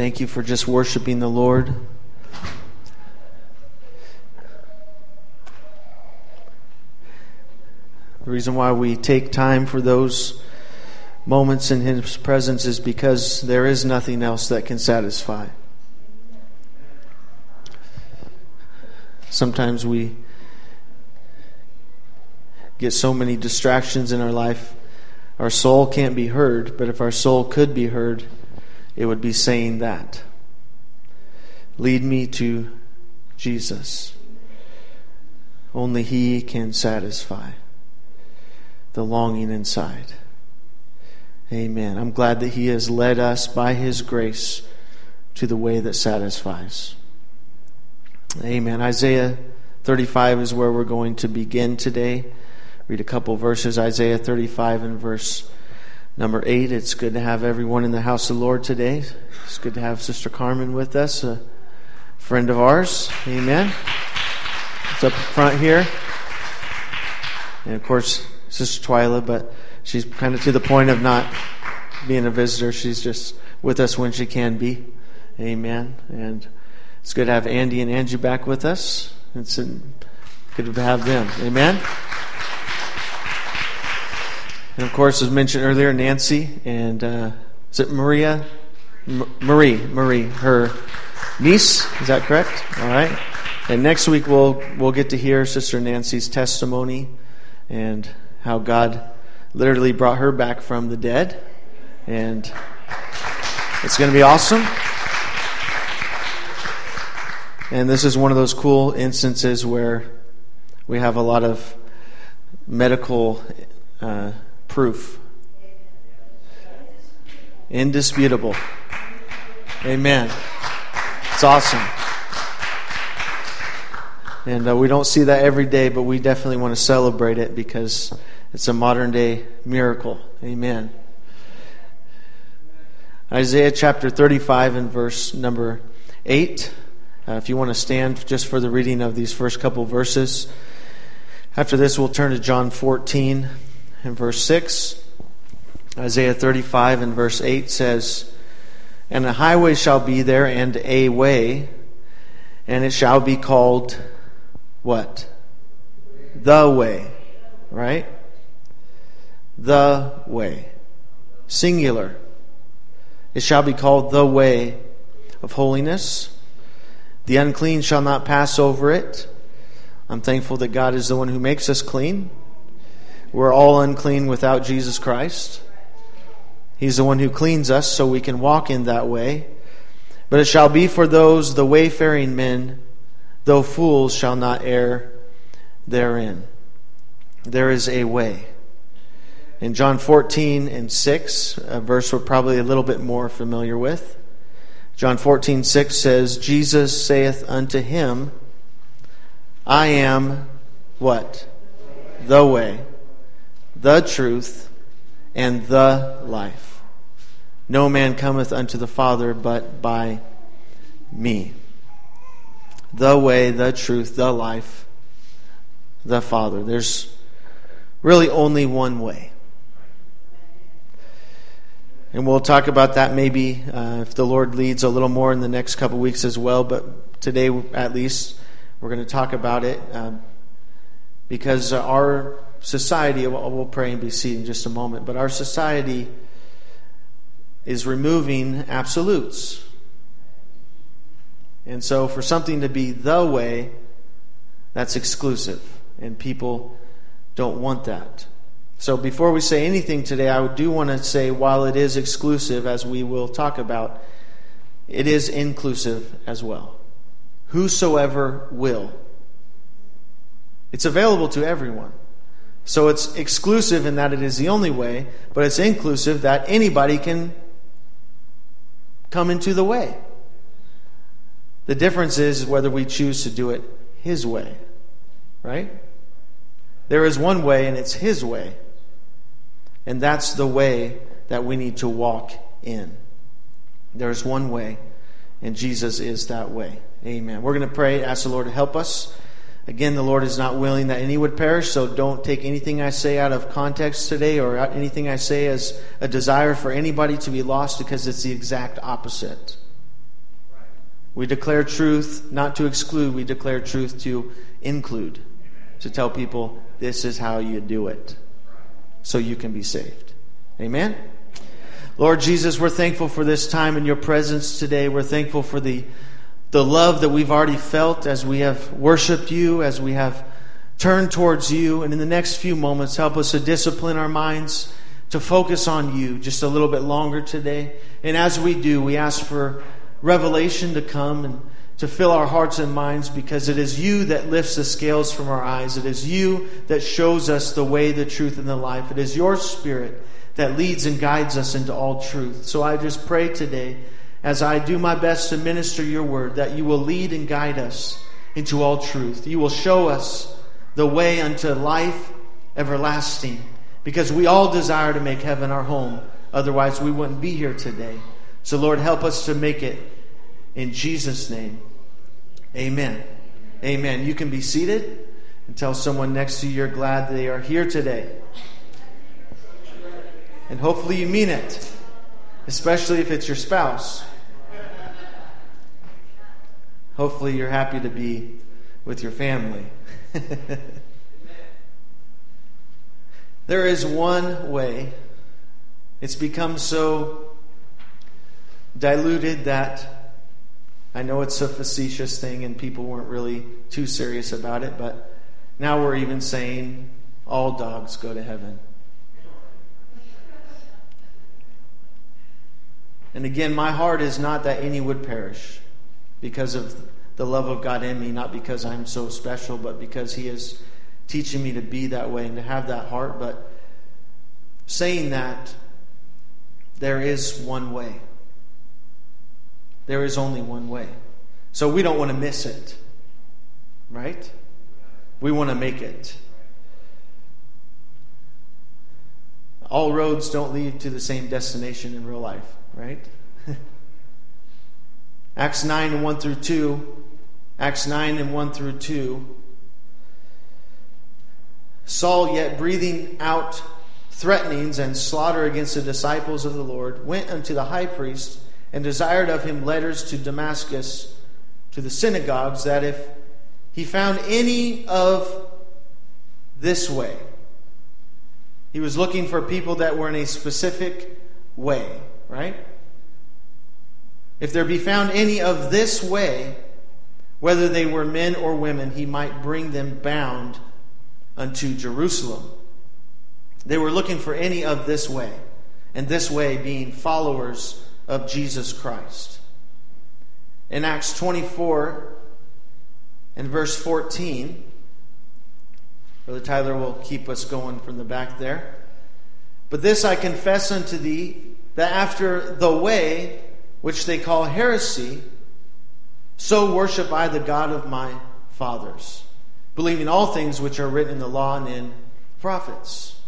Thank you for just worshiping the Lord. The reason why we take time for those moments in His presence is because there is nothing else that can satisfy. Sometimes we get so many distractions in our life. Our soul can't be heard, but if our soul could be heard, it would be saying that. Lead me to Jesus. Only He can satisfy the longing inside. Amen. I'm glad that He has led us by His grace to the way that satisfies. Amen. Isaiah 35 is where we're going to begin today. Read a couple verses. Isaiah 35 and verse number 8. It's good to have everyone in the house of the Lord today. It's good to have Sister Carmen with us, a friend of ours. Amen. It's up front here. And of course, Sister Twyla, but she's kind of to the point of not being a visitor. She's just with us when she can be. Amen. And it's good to have Andy and Angie back with us. It's good to have them. Amen. And of course, as mentioned earlier, Nancy and uh, is it Maria? M- Marie, Marie, her niece. Is that correct? All right. And next week we'll we'll get to hear Sister Nancy's testimony and how God literally brought her back from the dead, and it's going to be awesome. And this is one of those cool instances where we have a lot of medical uh, proof. Indisputable. Amen. It's awesome. And uh, we don't see that every day, but we definitely want to celebrate it because it's a modern day miracle. Amen. Isaiah chapter 35 and verse number 8. Uh, if you want to stand just for the reading of these first couple verses. After this, we'll turn to John 14 and verse 6. Isaiah 35 and verse 8 says, And a highway shall be there, and a way, and it shall be called what? The way. Right? The way. Singular. It shall be called the way of holiness. The unclean shall not pass over it. I'm thankful that God is the one who makes us clean. We're all unclean without Jesus Christ. He's the one who cleans us so we can walk in that way. But it shall be for those, the wayfaring men, though fools shall not err therein. There is a way. In John 14 and 6, a verse we're probably a little bit more familiar with, John 14, 6 says, Jesus saith unto him, I am what? The way, the truth, and the life. No man cometh unto the Father but by me. The way, the truth, the life, the Father. There's really only one way. And we'll talk about that maybe uh, if the Lord leads a little more in the next couple weeks as well. But today, at least, we're going to talk about it uh, because our society, we'll pray and be seated in just a moment, but our society is removing absolutes. And so, for something to be the way, that's exclusive. And people don't want that. So before we say anything today, I do want to say while it is exclusive, as we will talk about, it is inclusive as well. Whosoever will. It's available to everyone. So it's exclusive in that it is the only way, but it's inclusive that anybody can come into the way. The difference is whether we choose to do it His way. Right? There is one way, and it's His way. And that's the way that we need to walk in. There's one way, and Jesus is that way. Amen. We're going to pray, ask the Lord to help us. Again, the Lord is not willing that any would perish, so don't take anything I say out of context today or anything I say as a desire for anybody to be lost because it's the exact opposite. We declare truth not to exclude, we declare truth to include. To tell people this is how you do it so you can be saved. Amen? Lord Jesus, we're thankful for this time in your presence today. We're thankful for the, the love that we've already felt as we have worshiped you, as we have turned towards you. And in the next few moments, help us to discipline our minds to focus on you just a little bit longer today. And as we do, we ask for revelation to come and to fill our hearts and minds because it is you that lifts the scales from our eyes. It is you that shows us the way, the truth, and the life. It is your spirit that leads and guides us into all truth. So I just pray today, as I do my best to minister your word, that you will lead and guide us into all truth. You will show us the way unto life everlasting because we all desire to make heaven our home. Otherwise, we wouldn't be here today. So, Lord, help us to make it in Jesus' name. Amen. Amen. You can be seated and tell someone next to you you're glad they are here today. And hopefully you mean it, especially if it's your spouse. Hopefully you're happy to be with your family. there is one way. It's become so diluted that I know it's a facetious thing and people weren't really too serious about it, but now we're even saying all dogs go to heaven. And again, my heart is not that any would perish because of the love of God in me, not because I'm so special, but because He is teaching me to be that way and to have that heart. But saying that, there is one way. There is only one way. So we don't want to miss it, right? We want to make it. All roads don't lead to the same destination in real life, right? Acts 9 and 1 through 2. Acts 9 and 1 through 2. Saul, yet breathing out threatenings and slaughter against the disciples of the Lord, went unto the high priest and desired of him letters to Damascus, to the synagogues, that if he found any of this way, he was looking for people that were in a specific way, right? If there be found any of this way, whether they were men or women, he might bring them bound unto Jerusalem. They were looking for any of this way, and this way being followers of Jesus Christ. In Acts 24 and verse 14, Brother Tyler will keep us going from the back there. But this I confess unto thee, that after the way which they call heresy, so worship I the God of my fathers, believing all things which are written in the law and in prophets.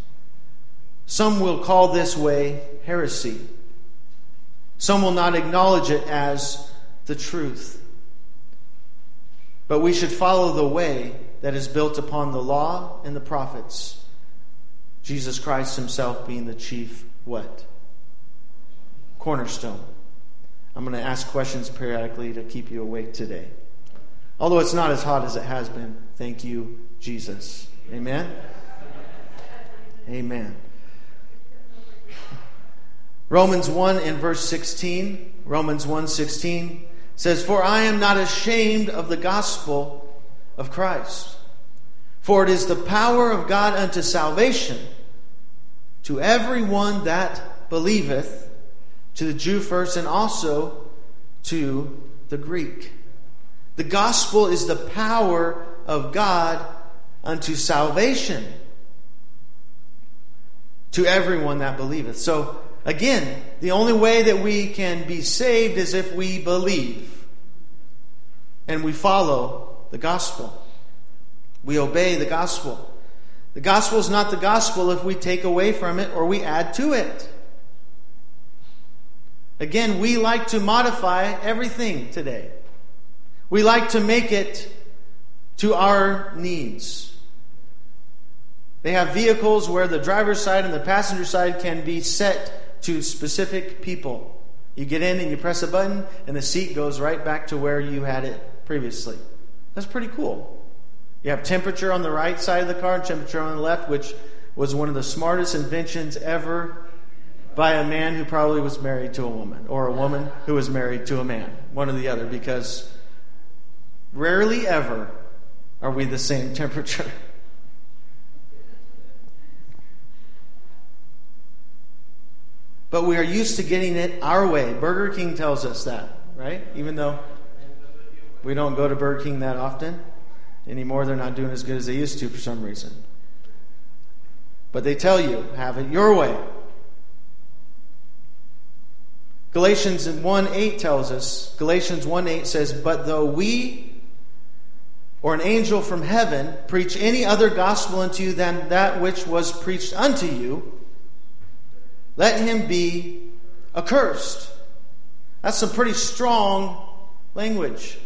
Some will call this way heresy. Some will not acknowledge it as the truth. But we should follow the way that is built upon the law and the prophets. Jesus Christ himself being the chief what? Cornerstone. I'm going to ask questions periodically to keep you awake today. Although it's not as hot as it has been. Thank you, Jesus. Amen. Amen. Romans 1 and verse 16, Romans 1:16 says, "For I am not ashamed of the gospel of Christ, for it is the power of God unto salvation to everyone that believeth, to the Jew first and also to the Greek." The gospel is the power of God unto salvation to everyone that believeth. So Again, the only way that we can be saved is if we believe and we follow the gospel. We obey the gospel. The gospel is not the gospel if we take away from it or we add to it. Again, we like to modify everything today. We like to make it to our needs. They have vehicles where the driver's side and the passenger side can be set to specific people. You get in and you press a button, and the seat goes right back to where you had it previously. That's pretty cool. You have temperature on the right side of the car and temperature on the left, which was one of the smartest inventions ever by a man who probably was married to a woman, or a woman who was married to a man, one or the other, because rarely ever are we the same temperature. But we are used to getting it our way. Burger King tells us that, right? Even though we don't go to Burger King that often anymore, they're not doing as good as they used to for some reason. But they tell you, have it your way. Galatians 1 8 tells us, Galatians 1 8 says, But though we or an angel from heaven preach any other gospel unto you than that which was preached unto you, let him be accursed. That's some pretty strong language.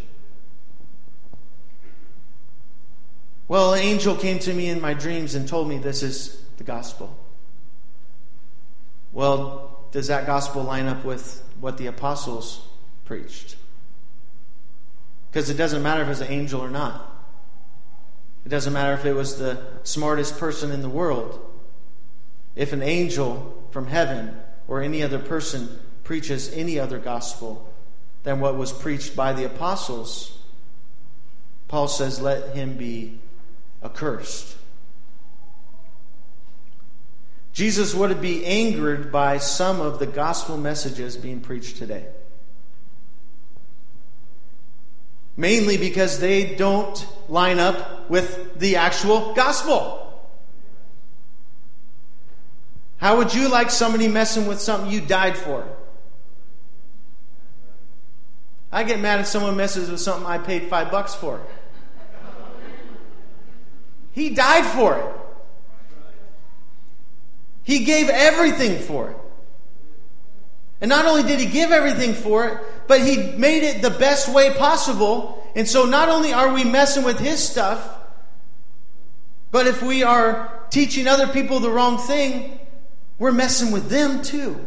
Well, an angel came to me in my dreams and told me this is the gospel. Well, does that gospel line up with what the apostles preached? Because it doesn't matter if it's an angel or not. It doesn't matter if it was the smartest person in the world. If an angel from heaven or any other person preaches any other gospel than what was preached by the apostles, Paul says, let him be accursed. Jesus would be angered by some of the gospel messages being preached today. Mainly because they don't line up with the actual gospel. How would you like somebody messing with something you died for? I get mad if someone messes with something I paid five bucks for. He died for it. He gave everything for it. And not only did he give everything for it, but he made it the best way possible. And so not only are we messing with his stuff, but if we are teaching other people the wrong thing, we're messing with them too.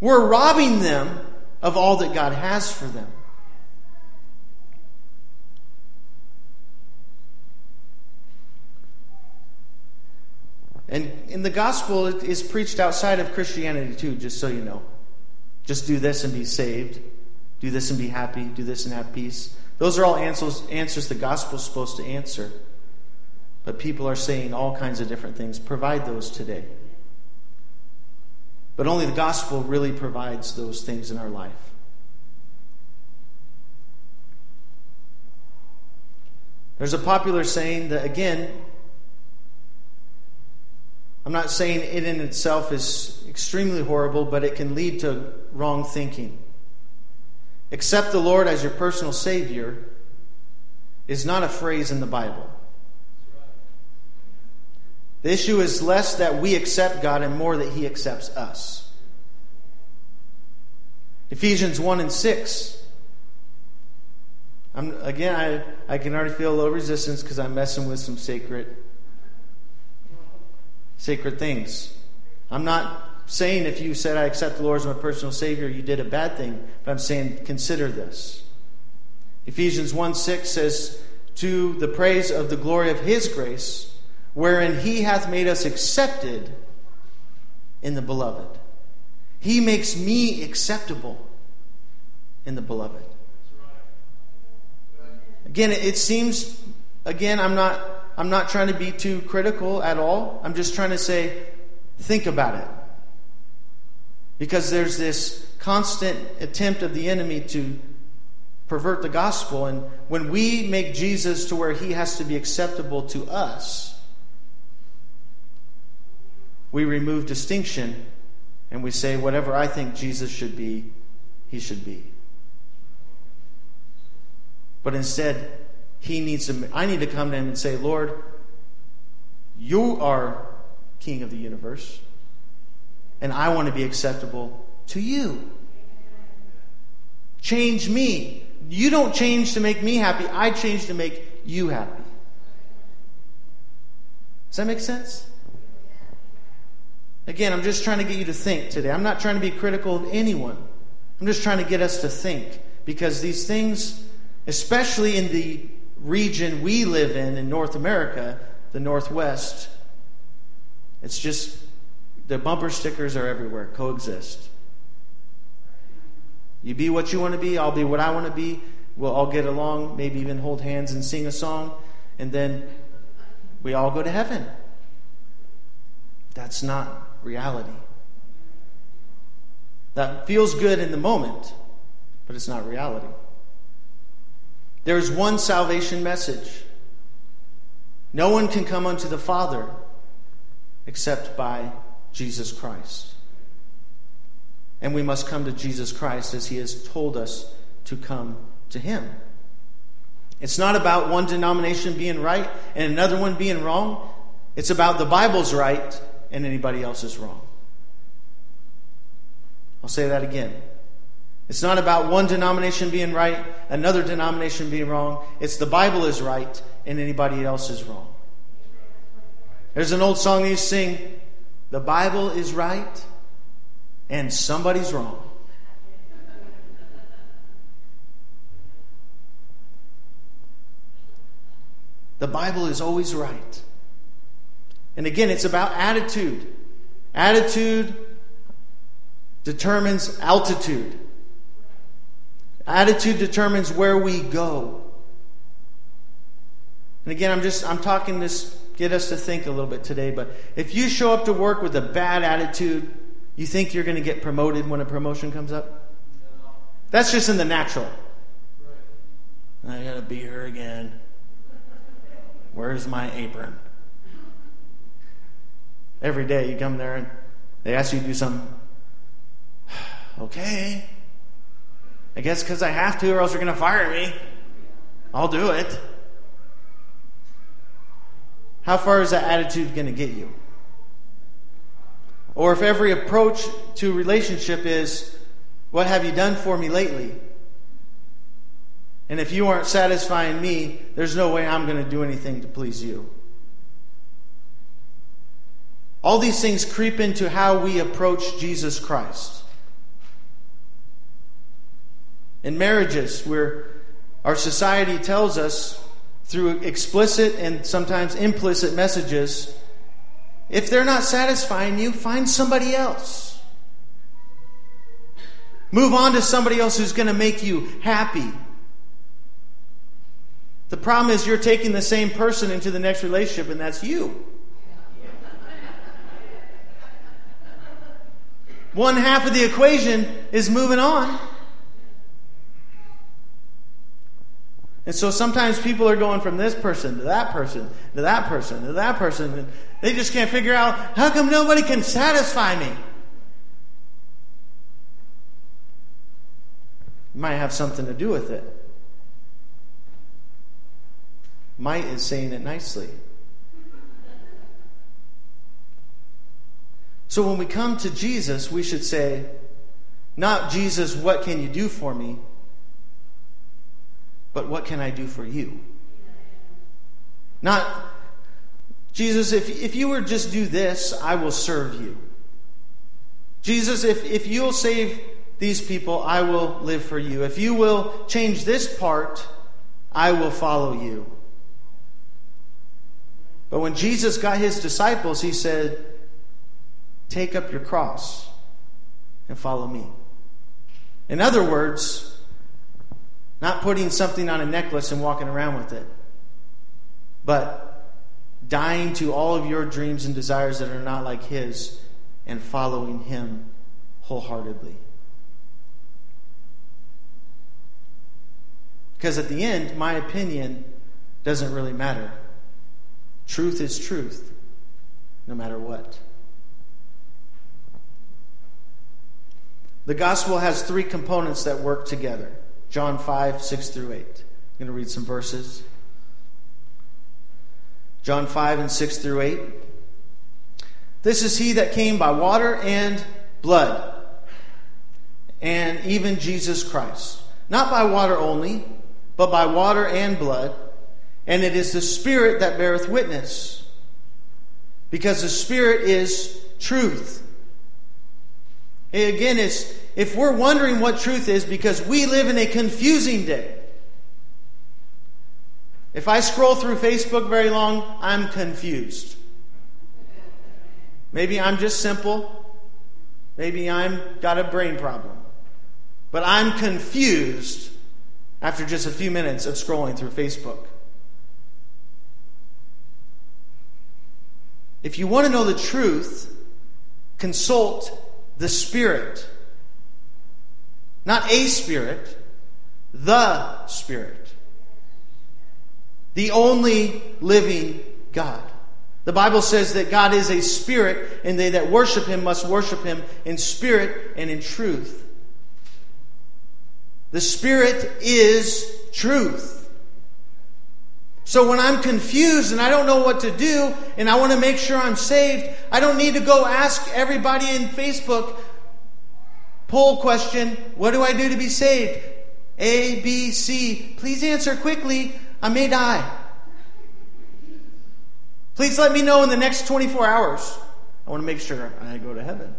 We're robbing them of all that God has for them. And in the gospel, it is preached outside of Christianity too, just so you know. Just do this and be saved. Do this and be happy. Do this and have peace. Those are all answers, answers the gospel is supposed to answer. But people are saying all kinds of different things. Provide those today. But only the gospel really provides those things in our life. There's a popular saying that, again, I'm not saying it in itself is extremely horrible, but it can lead to wrong thinking. Accept the Lord as your personal Savior is not a phrase in the Bible. The issue is less that we accept God and more that He accepts us. Ephesians 1 and 6. I'm, again, I, I can already feel a little resistance because I'm messing with some sacred, sacred things. I'm not saying if you said, I accept the Lord as my personal Savior, you did a bad thing, but I'm saying consider this. Ephesians 1 6 says, To the praise of the glory of His grace wherein he hath made us accepted in the beloved. He makes me acceptable in the beloved. Again, it seems again I'm not I'm not trying to be too critical at all. I'm just trying to say think about it. Because there's this constant attempt of the enemy to pervert the gospel and when we make Jesus to where he has to be acceptable to us, we remove distinction and we say, whatever I think Jesus should be, he should be. But instead, he needs to, I need to come to him and say, Lord, you are King of the universe, and I want to be acceptable to you. Change me. You don't change to make me happy, I change to make you happy. Does that make sense? Again, I'm just trying to get you to think today. I'm not trying to be critical of anyone. I'm just trying to get us to think because these things, especially in the region we live in in North America, the Northwest, it's just the bumper stickers are everywhere, coexist. You be what you want to be, I'll be what I want to be. We'll all get along, maybe even hold hands and sing a song, and then we all go to heaven. That's not reality. That feels good in the moment, but it's not reality. There is one salvation message. No one can come unto the Father except by Jesus Christ. And we must come to Jesus Christ as he has told us to come to him. It's not about one denomination being right and another one being wrong. It's about the Bible's right and anybody else is wrong. I'll say that again. It's not about one denomination being right, another denomination being wrong. It's the Bible is right and anybody else is wrong. There's an old song they used to sing The Bible is right and somebody's wrong. The Bible is always right. And again, it's about attitude. Attitude determines altitude. Attitude determines where we go. And again, I'm just I'm talking this get us to think a little bit today, but if you show up to work with a bad attitude, you think you're going to get promoted when a promotion comes up? No. That's just in the natural. I got to be here again. Where's my apron? Every day you come there and they ask you to do something. okay. I guess because I have to, or else you're going to fire me. I'll do it. How far is that attitude going to get you? Or if every approach to relationship is, What have you done for me lately? And if you aren't satisfying me, there's no way I'm going to do anything to please you. All these things creep into how we approach Jesus Christ. In marriages, where our society tells us through explicit and sometimes implicit messages if they're not satisfying you, find somebody else. Move on to somebody else who's going to make you happy. The problem is you're taking the same person into the next relationship, and that's you. One half of the equation is moving on. And so sometimes people are going from this person to that person to that person to that person, and they just can't figure out how come nobody can satisfy me. Might have something to do with it. Might is saying it nicely. So when we come to Jesus, we should say, not Jesus, what can you do for me? But what can I do for you? Not, Jesus, if, if you would just do this, I will serve you. Jesus, if, if you'll save these people, I will live for you. If you will change this part, I will follow you. But when Jesus got his disciples, he said, Take up your cross and follow me. In other words, not putting something on a necklace and walking around with it, but dying to all of your dreams and desires that are not like His and following Him wholeheartedly. Because at the end, my opinion doesn't really matter. Truth is truth, no matter what. The gospel has three components that work together. John 5, 6 through 8. I'm going to read some verses. John 5 and 6 through 8. This is he that came by water and blood, and even Jesus Christ. Not by water only, but by water and blood. And it is the Spirit that beareth witness. Because the Spirit is truth. Again, it's, if we're wondering what truth is because we live in a confusing day. If I scroll through Facebook very long, I'm confused. Maybe I'm just simple. Maybe I'm got a brain problem. But I'm confused after just a few minutes of scrolling through Facebook. If you want to know the truth, consult the Spirit. Not a spirit, the Spirit. The only living God. The Bible says that God is a spirit, and they that worship him must worship him in spirit and in truth. The Spirit is truth. So when I'm confused and I don't know what to do and I want to make sure I'm saved, I don't need to go ask everybody in Facebook poll question, what do I do to be saved? A, B, C. Please answer quickly. I may die. Please let me know in the next 24 hours. I want to make sure I go to heaven.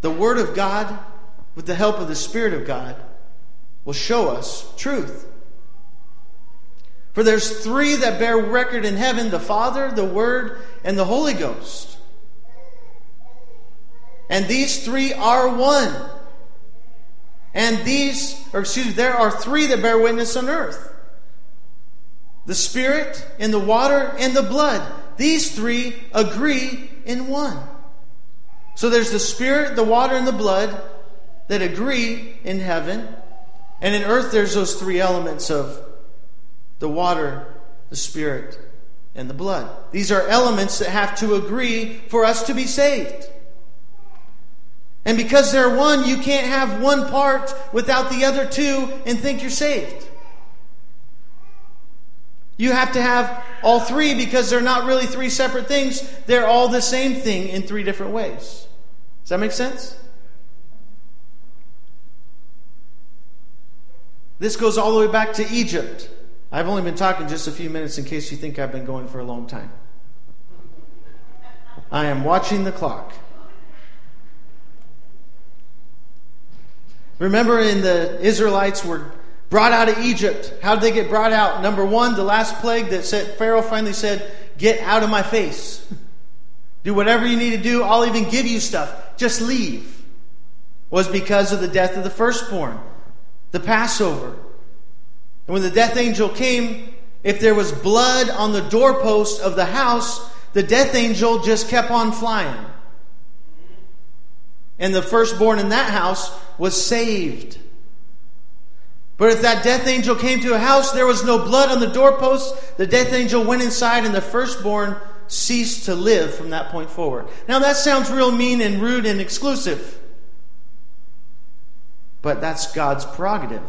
The Word of God, with the help of the Spirit of God, will show us truth. For there's three that bear record in heaven the Father, the Word, and the Holy Ghost. And these three are one. And these, or excuse me, there are three that bear witness on earth the Spirit, and the water, and the blood. These three agree in one. So there's the Spirit, the water, and the blood that agree in heaven. And in earth, there's those three elements of the water, the Spirit, and the blood. These are elements that have to agree for us to be saved. And because they're one, you can't have one part without the other two and think you're saved. You have to have all three because they're not really three separate things. They're all the same thing in three different ways. Does that make sense? This goes all the way back to Egypt. I've only been talking just a few minutes in case you think I've been going for a long time. I am watching the clock. Remember, in the Israelites were brought out of Egypt. How did they get brought out? Number one, the last plague that said Pharaoh finally said, "Get out of my face. do whatever you need to do. I'll even give you stuff. Just leave." Was because of the death of the firstborn, the Passover. And when the death angel came, if there was blood on the doorpost of the house, the death angel just kept on flying. And the firstborn in that house was saved. But if that death angel came to a house, there was no blood on the doorpost, the death angel went inside, and the firstborn ceased to live from that point forward. Now that sounds real mean and rude and exclusive. But that's God's prerogative.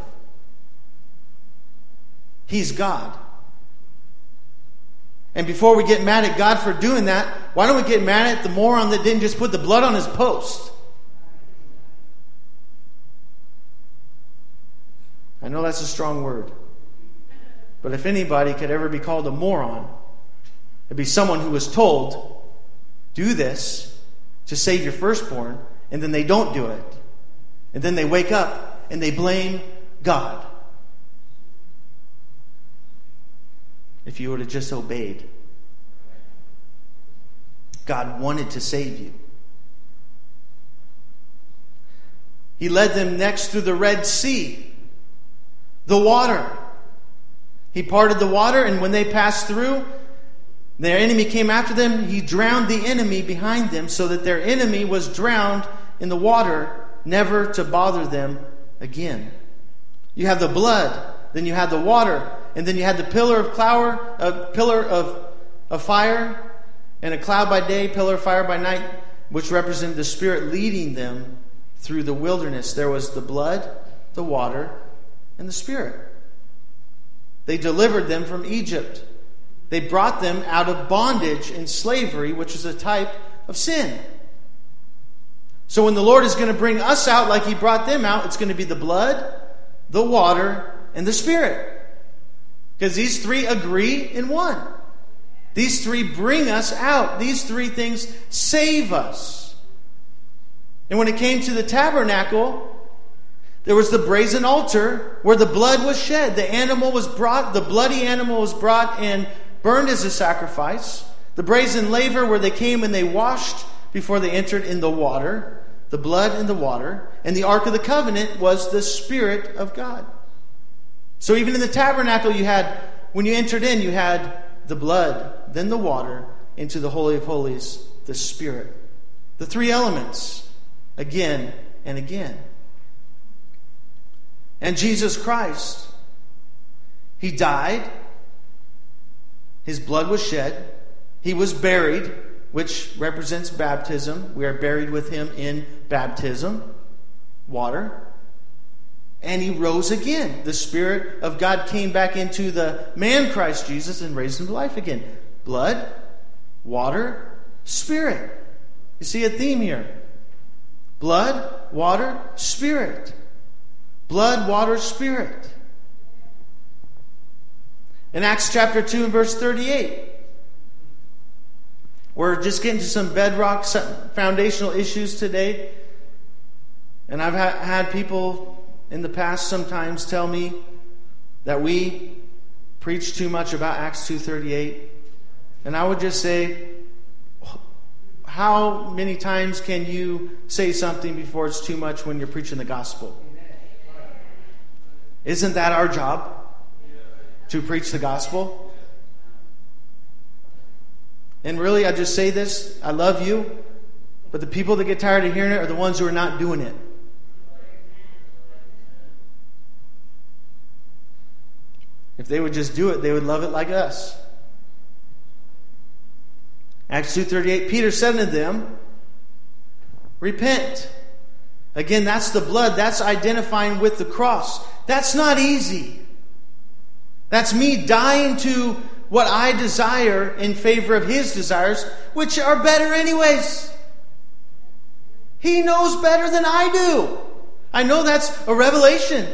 He's God. And before we get mad at God for doing that, why don't we get mad at the moron that didn't just put the blood on his post? I know that's a strong word. But if anybody could ever be called a moron, it'd be someone who was told, do this to save your firstborn, and then they don't do it. And then they wake up and they blame God. if you would have just obeyed. God wanted to save you. He led them next through the Red Sea, the water. He parted the water, and when they passed through, their enemy came after them. He drowned the enemy behind them so that their enemy was drowned in the water, never to bother them again. You have the blood, then you have the water, and then you had the pillar of cloud, uh, a pillar of, of fire, and a cloud by day, pillar of fire by night, which represented the Spirit leading them through the wilderness. There was the blood, the water, and the Spirit. They delivered them from Egypt. They brought them out of bondage and slavery, which is a type of sin. So when the Lord is going to bring us out like He brought them out, it's going to be the blood, the water, and the Spirit. Because these three agree in one. These three bring us out. These three things save us. And when it came to the tabernacle, there was the brazen altar where the blood was shed. The animal was brought, the bloody animal was brought and burned as a sacrifice. The brazen laver where they came and they washed before they entered in the water, the blood in the water. And the Ark of the Covenant was the Spirit of God. So even in the tabernacle, you had, when you entered in, you had the blood, then the water, into the Holy of Holies, the Spirit. The three elements, again and again. And Jesus Christ, He died, His blood was shed, He was buried, which represents baptism. We are buried with Him in baptism, water. And He rose again. The Spirit of God came back into the man Christ Jesus and raised Him to life again. Blood, water, Spirit. You see a theme here blood, water, Spirit. Blood, water, spirit. In Acts chapter 2 and verse 38, we're just getting to some bedrock, some foundational issues today. And I've ha- had people in the past sometimes tell me that we preach too much about Acts 2:38. And I would just say how many times can you say something before it's too much when you're preaching the gospel? Isn't that our job? To preach the gospel? And really, I just say this I love you, but the people that get tired of hearing it are the ones who are not doing it. If they would just do it, they would love it like us. Acts 2:38 Peter said to them, "Repent." Again, that's the blood. That's identifying with the cross. That's not easy. That's me dying to what I desire in favor of His desires, which are better, anyways. He knows better than I do. I know that's a revelation.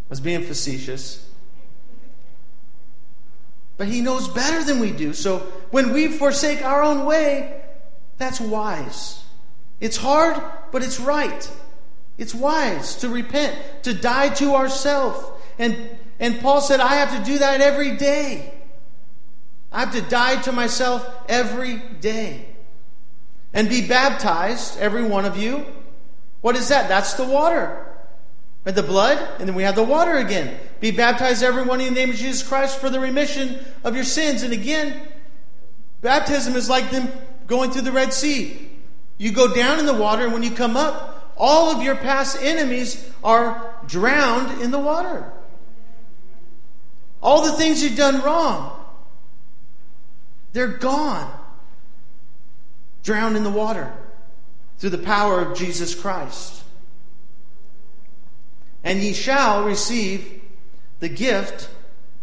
I was being facetious. But He knows better than we do. So when we forsake our own way, that's wise. It's hard, but it's right. It's wise to repent, to die to ourselves. And, and Paul said, I have to do that every day. I have to die to myself every day. And be baptized, every one of you. What is that? That's the water. And the blood, and then we have the water again. Be baptized, every one in the name of Jesus Christ, for the remission of your sins. And again, baptism is like them going through the Red Sea. You go down in the water, and when you come up, all of your past enemies are drowned in the water. All the things you've done wrong, they're gone, drowned in the water through the power of Jesus Christ. And ye shall receive the gift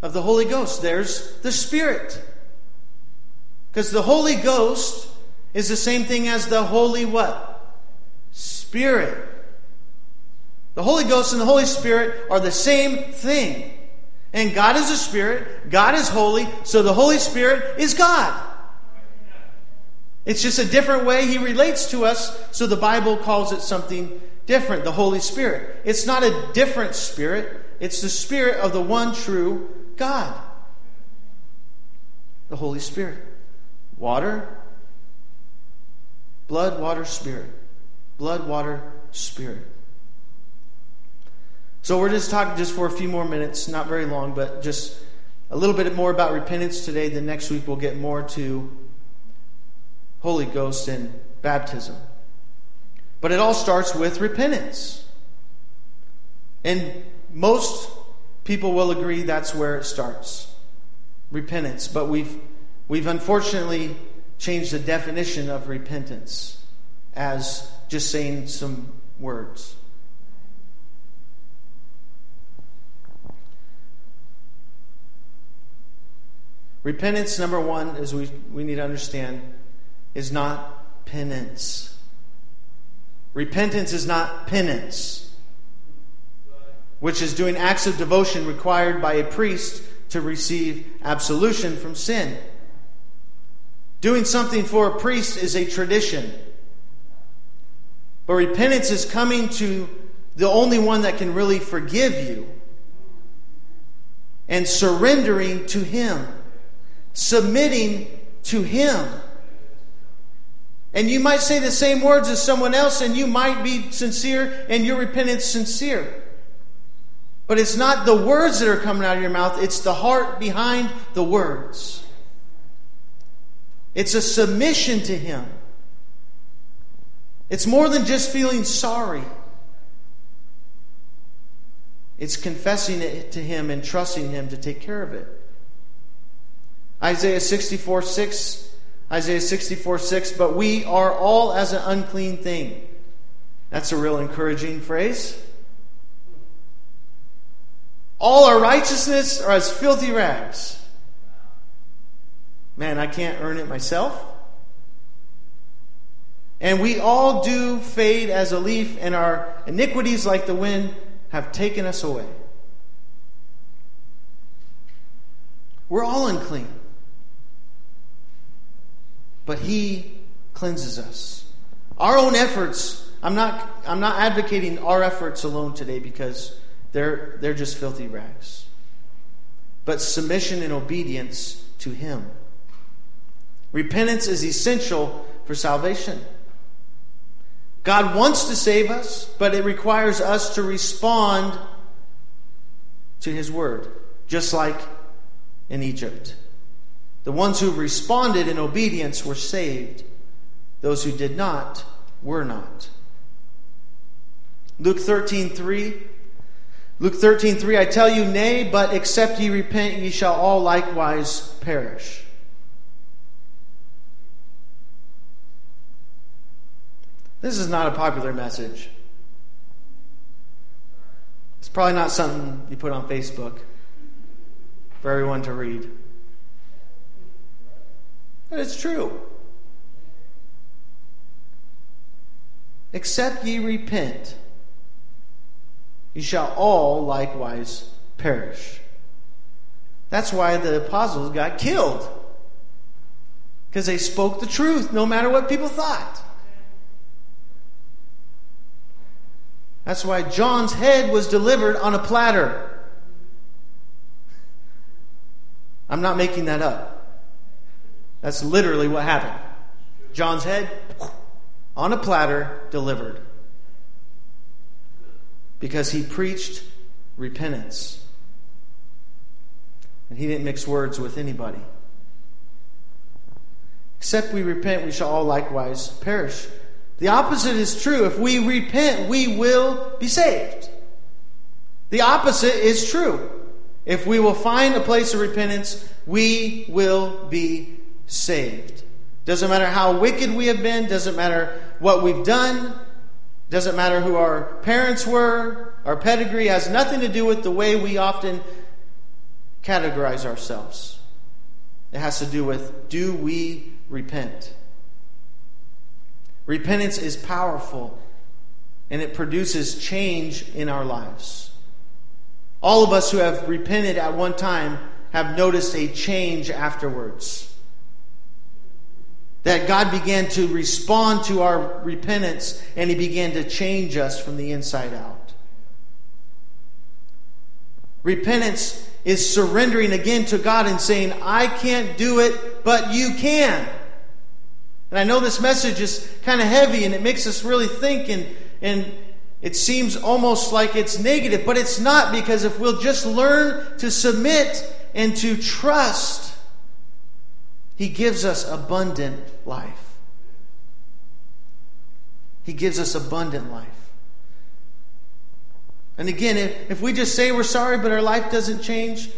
of the Holy Ghost. There's the Spirit. Because the Holy Ghost is the same thing as the Holy what? Spirit. The Holy Ghost and the Holy Spirit are the same thing. And God is a spirit, God is holy, so the Holy Spirit is God. It's just a different way He relates to us, so the Bible calls it something different the Holy Spirit. It's not a different spirit, it's the Spirit of the one true God. The Holy Spirit. Water, Blood, water, spirit. Blood, water, spirit. So we're just talking just for a few more minutes, not very long, but just a little bit more about repentance today. Then next week we'll get more to Holy Ghost and baptism. But it all starts with repentance. And most people will agree that's where it starts. Repentance. But we've we've unfortunately change the definition of repentance as just saying some words. Repentance, number one, as we, we need to understand, is not penance. Repentance is not penance. which is doing acts of devotion required by a priest to receive absolution from sin. Doing something for a priest is a tradition. But repentance is coming to the only one that can really forgive you and surrendering to Him, submitting to Him. And you might say the same words as someone else, and you might be sincere, and your repentance sincere. But it's not the words that are coming out of your mouth, it's the heart behind the words. It's a submission to Him. It's more than just feeling sorry. It's confessing it to Him and trusting Him to take care of it. Isaiah 64 6. Isaiah 64 6. But we are all as an unclean thing. That's a real encouraging phrase. All our righteousness are as filthy rags. Man, I can't earn it myself. And we all do fade as a leaf, and our iniquities, like the wind, have taken us away. We're all unclean. But He cleanses us. Our own efforts, I'm not, I'm not advocating our efforts alone today because they're, they're just filthy rags. But submission and obedience to Him. Repentance is essential for salvation. God wants to save us, but it requires us to respond to His word, just like in Egypt. The ones who responded in obedience were saved, those who did not were not. Luke 13 3. Luke 13 3, I tell you, nay, but except ye repent, ye shall all likewise perish. This is not a popular message. It's probably not something you put on Facebook for everyone to read. But it's true. Except ye repent, ye shall all likewise perish. That's why the apostles got killed. Because they spoke the truth, no matter what people thought. That's why John's head was delivered on a platter. I'm not making that up. That's literally what happened. John's head on a platter delivered. Because he preached repentance. And he didn't mix words with anybody. Except we repent, we shall all likewise perish. The opposite is true. If we repent, we will be saved. The opposite is true. If we will find a place of repentance, we will be saved. Doesn't matter how wicked we have been, doesn't matter what we've done, doesn't matter who our parents were, our pedigree has nothing to do with the way we often categorize ourselves. It has to do with do we repent? Repentance is powerful and it produces change in our lives. All of us who have repented at one time have noticed a change afterwards. That God began to respond to our repentance and He began to change us from the inside out. Repentance is surrendering again to God and saying, I can't do it, but you can. And I know this message is kind of heavy and it makes us really think and, and it seems almost like it's negative, but it's not because if we'll just learn to submit and to trust, He gives us abundant life. He gives us abundant life. And again, if, if we just say we're sorry but our life doesn't change,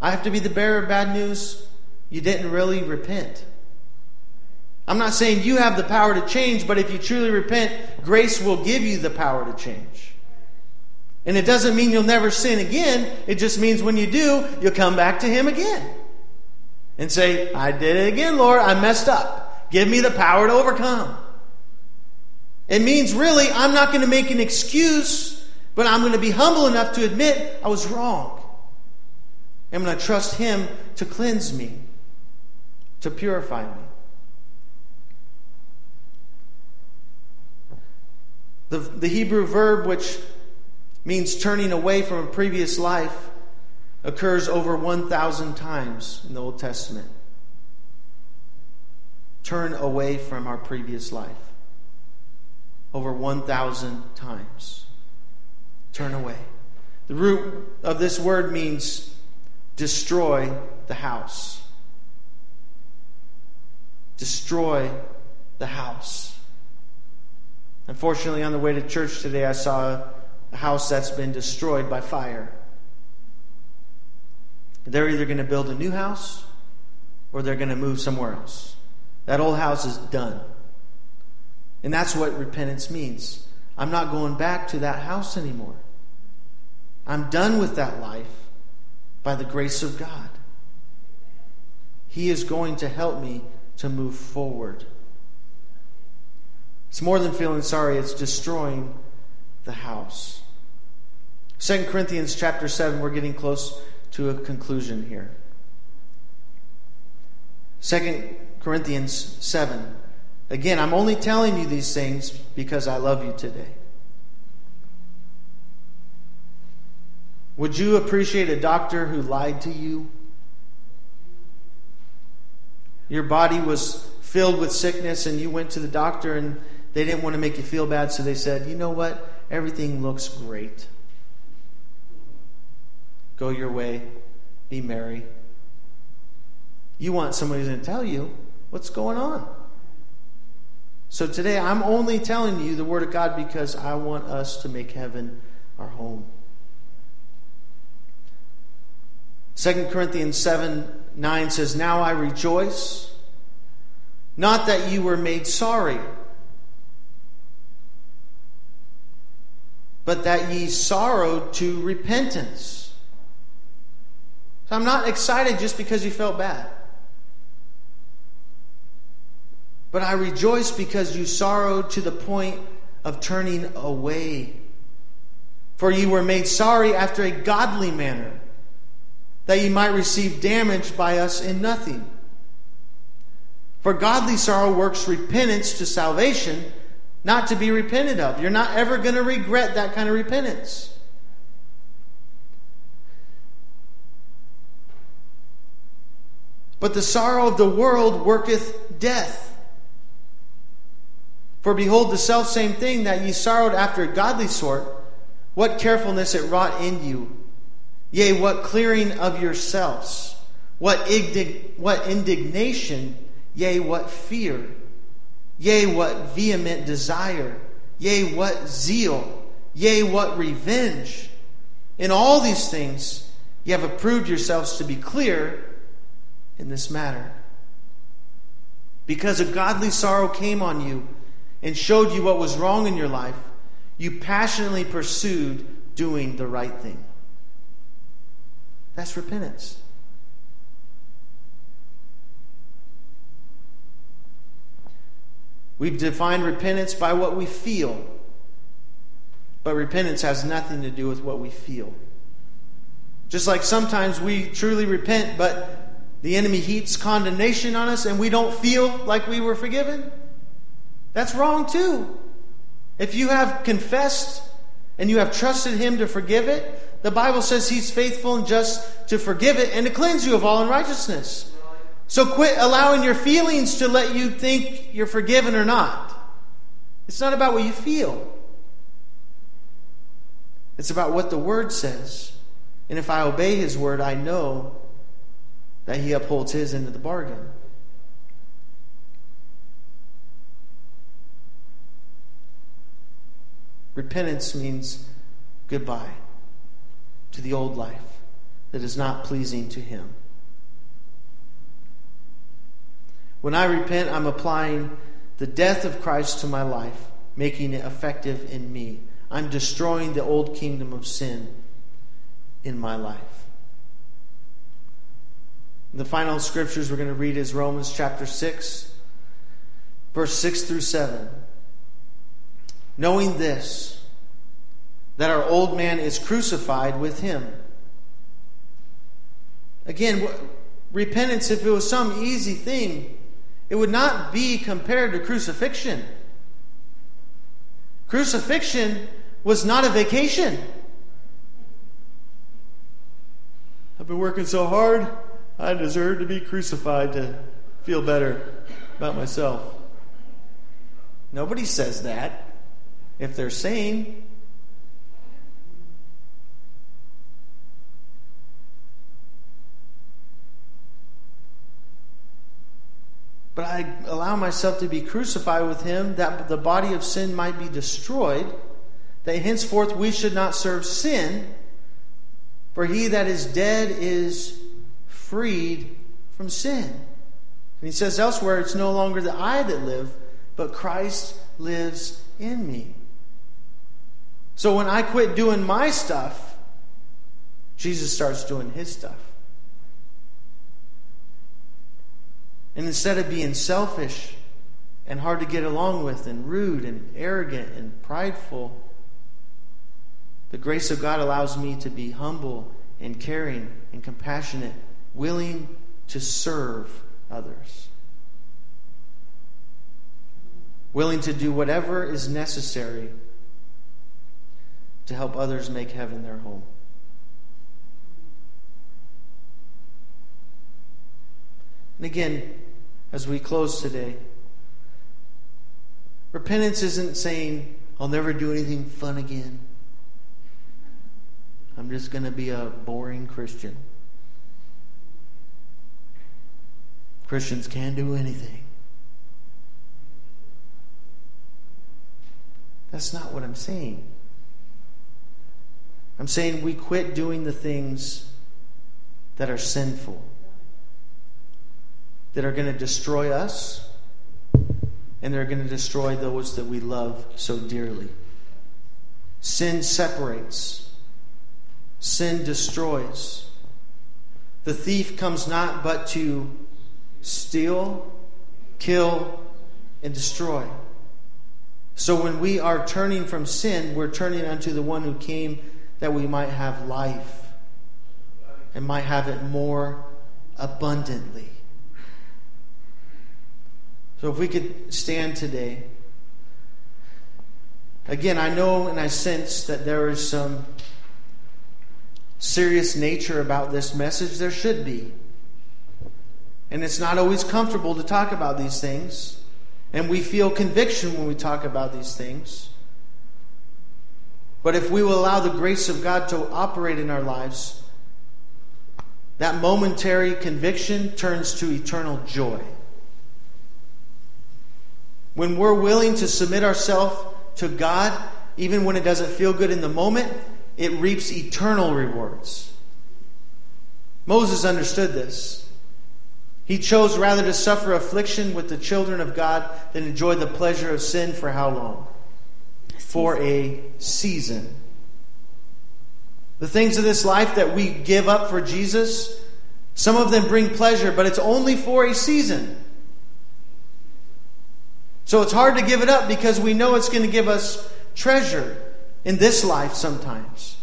I have to be the bearer of bad news. You didn't really repent. I'm not saying you have the power to change, but if you truly repent, grace will give you the power to change. And it doesn't mean you'll never sin again. It just means when you do, you'll come back to Him again and say, I did it again, Lord. I messed up. Give me the power to overcome. It means really, I'm not going to make an excuse, But I'm going to be humble enough to admit I was wrong. I'm going to trust Him to cleanse me, to purify me. The, the Hebrew verb, which means turning away from a previous life, occurs over 1,000 times in the Old Testament. Turn away from our previous life. Over 1,000 times. Turn away. The root of this word means destroy the house. Destroy the house. Unfortunately, on the way to church today, I saw a house that's been destroyed by fire. They're either going to build a new house or they're going to move somewhere else. That old house is done. And that's what repentance means. I'm not going back to that house anymore. I'm done with that life by the grace of God. He is going to help me to move forward. It's more than feeling sorry, it's destroying the house. 2 Corinthians chapter 7, we're getting close to a conclusion here. 2 Corinthians 7. Again, I'm only telling you these things because I love you today. Would you appreciate a doctor who lied to you? Your body was filled with sickness, and you went to the doctor, and they didn't want to make you feel bad, so they said, You know what? Everything looks great. Go your way, be merry. You want somebody to tell you what's going on. So today, I'm only telling you the Word of God because I want us to make heaven our home. 2 Corinthians 7 9 says, Now I rejoice, not that you were made sorry but that ye sorrowed to repentance. So I'm not excited just because you felt bad. But I rejoice because you sorrowed to the point of turning away. For you were made sorry after a godly manner, that ye might receive damage by us in nothing. For godly sorrow works repentance to salvation not to be repented of. You're not ever going to regret that kind of repentance. But the sorrow of the world worketh death. For behold, the self same thing that ye sorrowed after a godly sort, what carefulness it wrought in you. Yea, what clearing of yourselves, what, what indignation, yea, what fear. Yea, what vehement desire. Yea, what zeal. Yea, what revenge. In all these things, you have approved yourselves to be clear in this matter. Because a godly sorrow came on you and showed you what was wrong in your life, you passionately pursued doing the right thing. That's repentance. We've defined repentance by what we feel. But repentance has nothing to do with what we feel. Just like sometimes we truly repent, but the enemy heaps condemnation on us and we don't feel like we were forgiven. That's wrong too. If you have confessed and you have trusted Him to forgive it, the Bible says He's faithful and just to forgive it and to cleanse you of all unrighteousness. So quit allowing your feelings to let you think you're forgiven or not. It's not about what you feel, it's about what the Word says. And if I obey His Word, I know that He upholds His end of the bargain. Repentance means goodbye to the old life that is not pleasing to Him. When I repent, I'm applying the death of Christ to my life, making it effective in me. I'm destroying the old kingdom of sin in my life. The final scriptures we're going to read is Romans chapter 6, verse 6 through 7. Knowing this, that our old man is crucified with him. Again, repentance, if it was some easy thing, it would not be compared to crucifixion. Crucifixion was not a vacation. I've been working so hard, I deserve to be crucified to feel better about myself. Nobody says that if they're sane. I allow myself to be crucified with him that the body of sin might be destroyed, that henceforth we should not serve sin. For he that is dead is freed from sin. And he says elsewhere, it's no longer the I that live, but Christ lives in me. So when I quit doing my stuff, Jesus starts doing his stuff. And instead of being selfish and hard to get along with and rude and arrogant and prideful, the grace of God allows me to be humble and caring and compassionate, willing to serve others, willing to do whatever is necessary to help others make heaven their home. And again, as we close today. Repentance isn't saying, I'll never do anything fun again. I'm just going to be a boring Christian. Christians can't do anything. That's not what I'm saying. I'm saying we quit doing the things that are sinful that are going to destroy us and they're going to destroy those that we love so dearly. Sin separates, sin destroys. The thief comes not but to steal, kill, and destroy. So when we are turning from sin, we're turning unto the one who came that we might have life and might have it more abundantly. So if we could stand today. Again, I know and I sense that there is some serious nature about this message. There should be. And it's not always comfortable to talk about these things. And we feel conviction when we talk about these things. But if we will allow the grace of God to operate in our lives, that momentary conviction turns to eternal joy. When we're willing to submit ourselves to God, even when it doesn't feel good in the moment, it reaps eternal rewards. Moses understood this. He chose rather to suffer affliction with the children of God than enjoy the pleasure of sin for how long? For a season. The things of this life that we give up for Jesus, some of them bring pleasure, but it's only for a season. So it's hard to give it up because we know it's going to give us treasure in this life sometimes.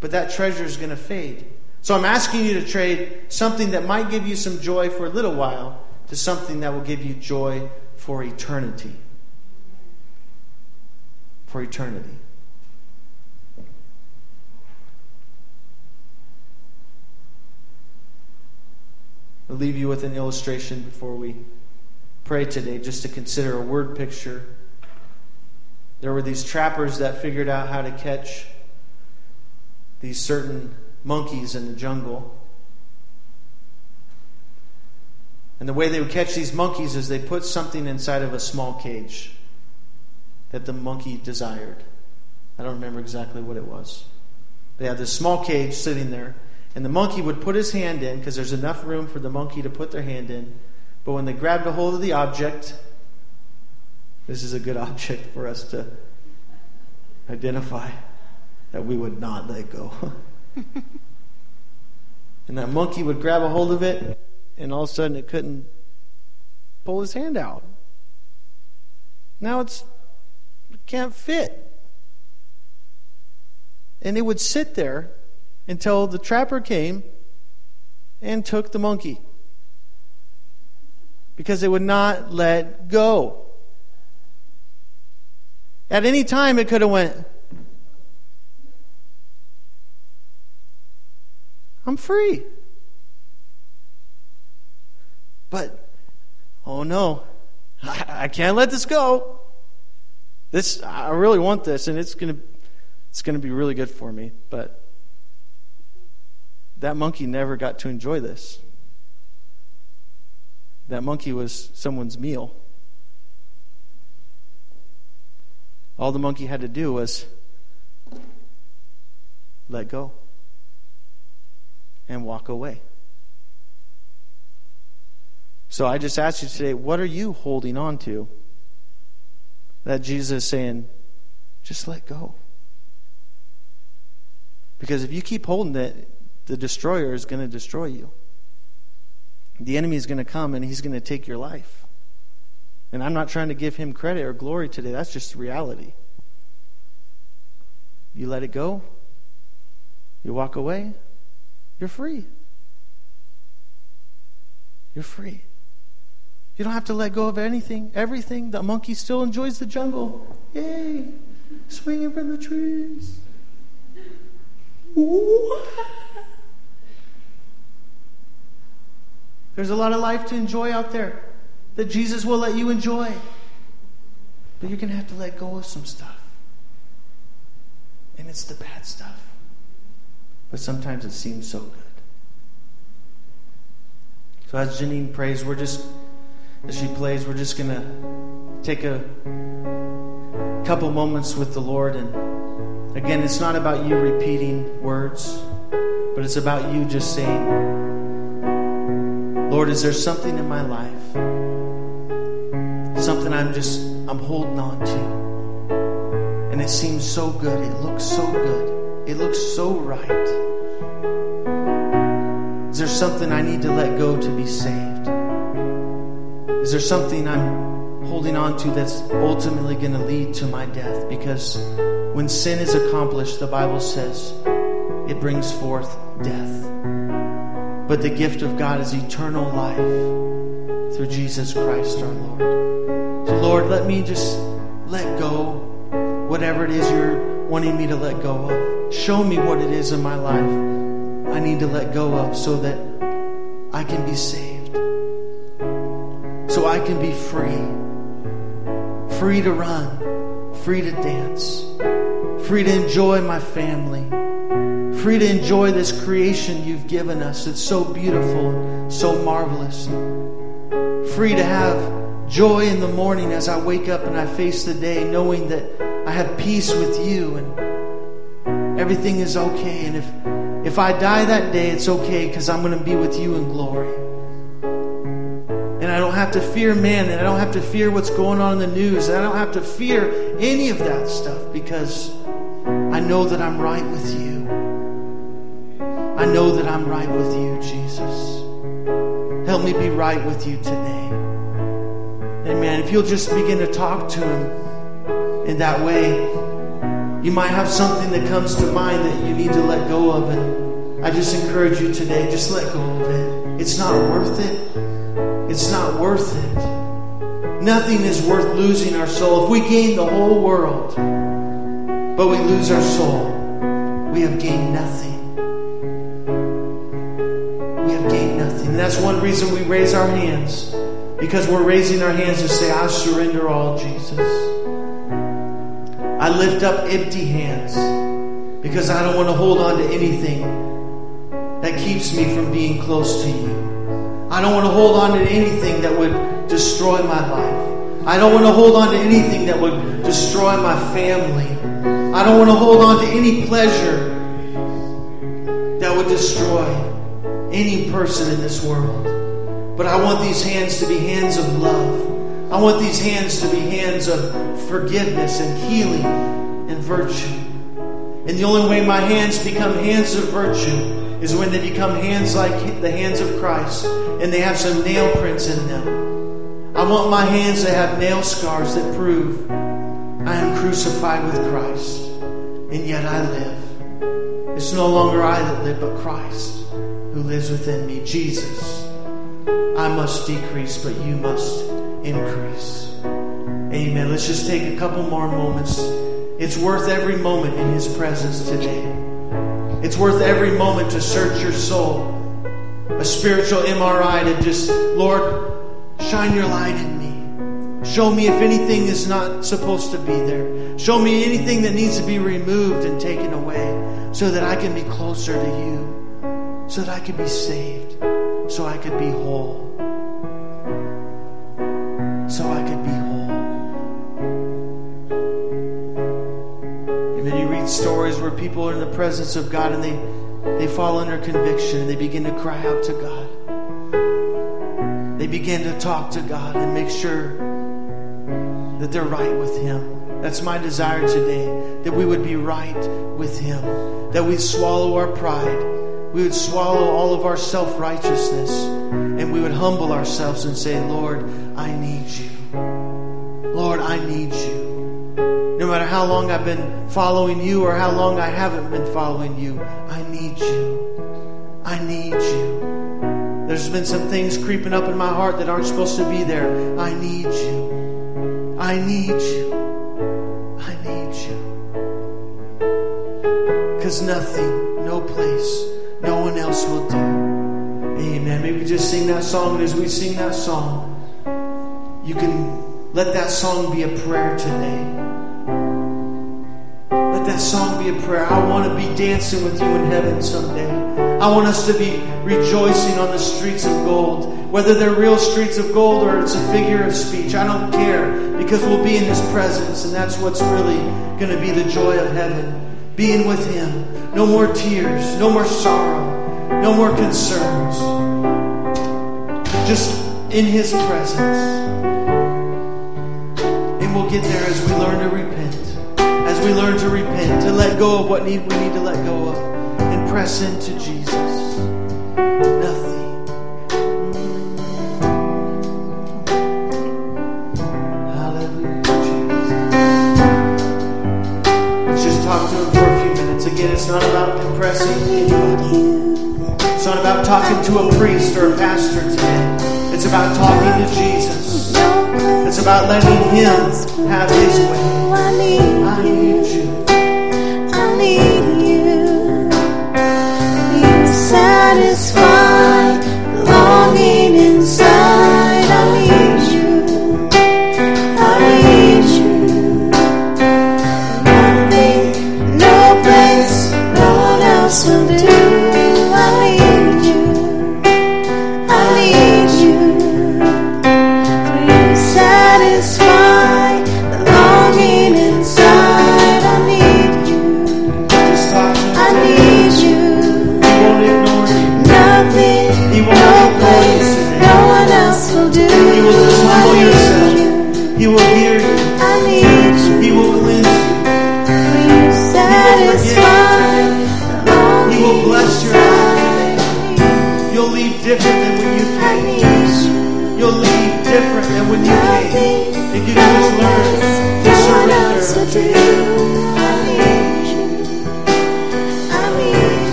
But that treasure is going to fade. So I'm asking you to trade something that might give you some joy for a little while to something that will give you joy for eternity. For eternity. I'll leave you with an illustration before we pray today just to consider a word picture. There were these trappers that figured out how to catch these certain monkeys in the jungle. And the way they would catch these monkeys is they put something inside of a small cage that the monkey desired. I don't remember exactly what it was. They had this small cage sitting there, and the monkey would put his hand in because there's enough room for the monkey to put their hand in but when they grabbed a hold of the object, this is a good object for us to identify that we would not let go. and that monkey would grab a hold of it, and all of a sudden it couldn't pull his hand out. Now it's it can't fit. and it would sit there until the trapper came and took the monkey. Because it would not let go. At any time it could have went I'm free. But oh no. I, can't let this go. This I really want this and it's to it's going to be really good for me, but that monkey never got to enjoy this. That monkey was someone's meal. All the monkey had to do was let go and walk away. So I just ask you today, what are you holding on to? That Jesus is saying, just let go. Because if you keep holding it, the destroyer is going to destroy you. The enemy is going to come and he's going to take your life. And I'm not trying to give him credit or glory today. That's just reality. You let it go, you walk away, you're free. You're free. You don't have to let go of anything, everything. The monkey still enjoys the jungle. Yay! Swinging from the trees. Ooh. There's a lot of life to enjoy out there that Jesus will let you enjoy. But you're going to have to let go of some stuff. And it's the bad stuff. But sometimes it seems so good. So as Janine prays, we're just, as she plays, we're just going to take a couple moments with the Lord. And again, it's not about you repeating words, but it's about you just saying, Lord, is there something in my life? Something I'm just, I'm holding on to. And it seems so good. It looks so good. It looks so right. Is there something I need to let go to be saved? Is there something I'm holding on to that's ultimately going to lead to my death? Because when sin is accomplished, the Bible says it brings forth death. But the gift of God is eternal life through Jesus Christ our Lord. So, Lord, let me just let go whatever it is you're wanting me to let go of. Show me what it is in my life I need to let go of so that I can be saved. So I can be free. Free to run, free to dance, free to enjoy my family free to enjoy this creation you've given us. It's so beautiful, so marvelous. Free to have joy in the morning as I wake up and I face the day, knowing that I have peace with you and everything is okay. And if, if I die that day, it's okay because I'm going to be with you in glory. And I don't have to fear man, and I don't have to fear what's going on in the news, and I don't have to fear any of that stuff because I know that I'm right with you. I know that I'm right with you, Jesus. Help me be right with you today. Amen. If you'll just begin to talk to Him in that way, you might have something that comes to mind that you need to let go of. And I just encourage you today, just let go of it. It's not worth it. It's not worth it. Nothing is worth losing our soul. If we gain the whole world, but we lose our soul, we have gained nothing. And that's one reason we raise our hands. Because we're raising our hands to say, I surrender all, Jesus. I lift up empty hands because I don't want to hold on to anything that keeps me from being close to you. I don't want to hold on to anything that would destroy my life. I don't want to hold on to anything that would destroy my family. I don't want to hold on to any pleasure that would destroy any person in this world. But I want these hands to be hands of love. I want these hands to be hands of forgiveness and healing and virtue. And the only way my hands become hands of virtue is when they become hands like the hands of Christ and they have some nail prints in them. I want my hands to have nail scars that prove I am crucified with Christ and yet I live. It's no longer I that live, but Christ who lives within me. Jesus, I must decrease, but you must increase. Amen. Let's just take a couple more moments. It's worth every moment in His presence today. It's worth every moment to search your soul. A spiritual MRI to just, Lord, shine your light in me. Show me if anything is not supposed to be there. Show me anything that needs to be removed and taken away so that I can be closer to you, so that I could be saved, so I could be whole. So I could be whole. And then you read stories where people are in the presence of God and they, they fall under conviction and they begin to cry out to God. They begin to talk to God and make sure that they're right with Him. That's my desire today, that we would be right with Him, that we'd swallow our pride, we would swallow all of our self righteousness, and we would humble ourselves and say, Lord, I need you. Lord, I need you. No matter how long I've been following you or how long I haven't been following you, I need you. I need you. There's been some things creeping up in my heart that aren't supposed to be there. I need you. I need you. I need you. Because nothing, no place, no one else will do. Amen. Maybe just sing that song, and as we sing that song, you can let that song be a prayer today. Let that song be a prayer. I want to be dancing with you in heaven someday. I want us to be rejoicing on the streets of gold. Whether they're real streets of gold or it's a figure of speech, I don't care because we'll be in His presence, and that's what's really going to be the joy of heaven. Being with Him. No more tears, no more sorrow, no more concerns. Just in His presence. And we'll get there as we learn to repent. As we learn to repent, to let go of what need we need to let go of, and press into Jesus. Again, it's not about impressing. It's not about talking to a priest or a pastor today. It's about talking to Jesus. It's about letting Him have His way. I need I need you. I need you. You satisfy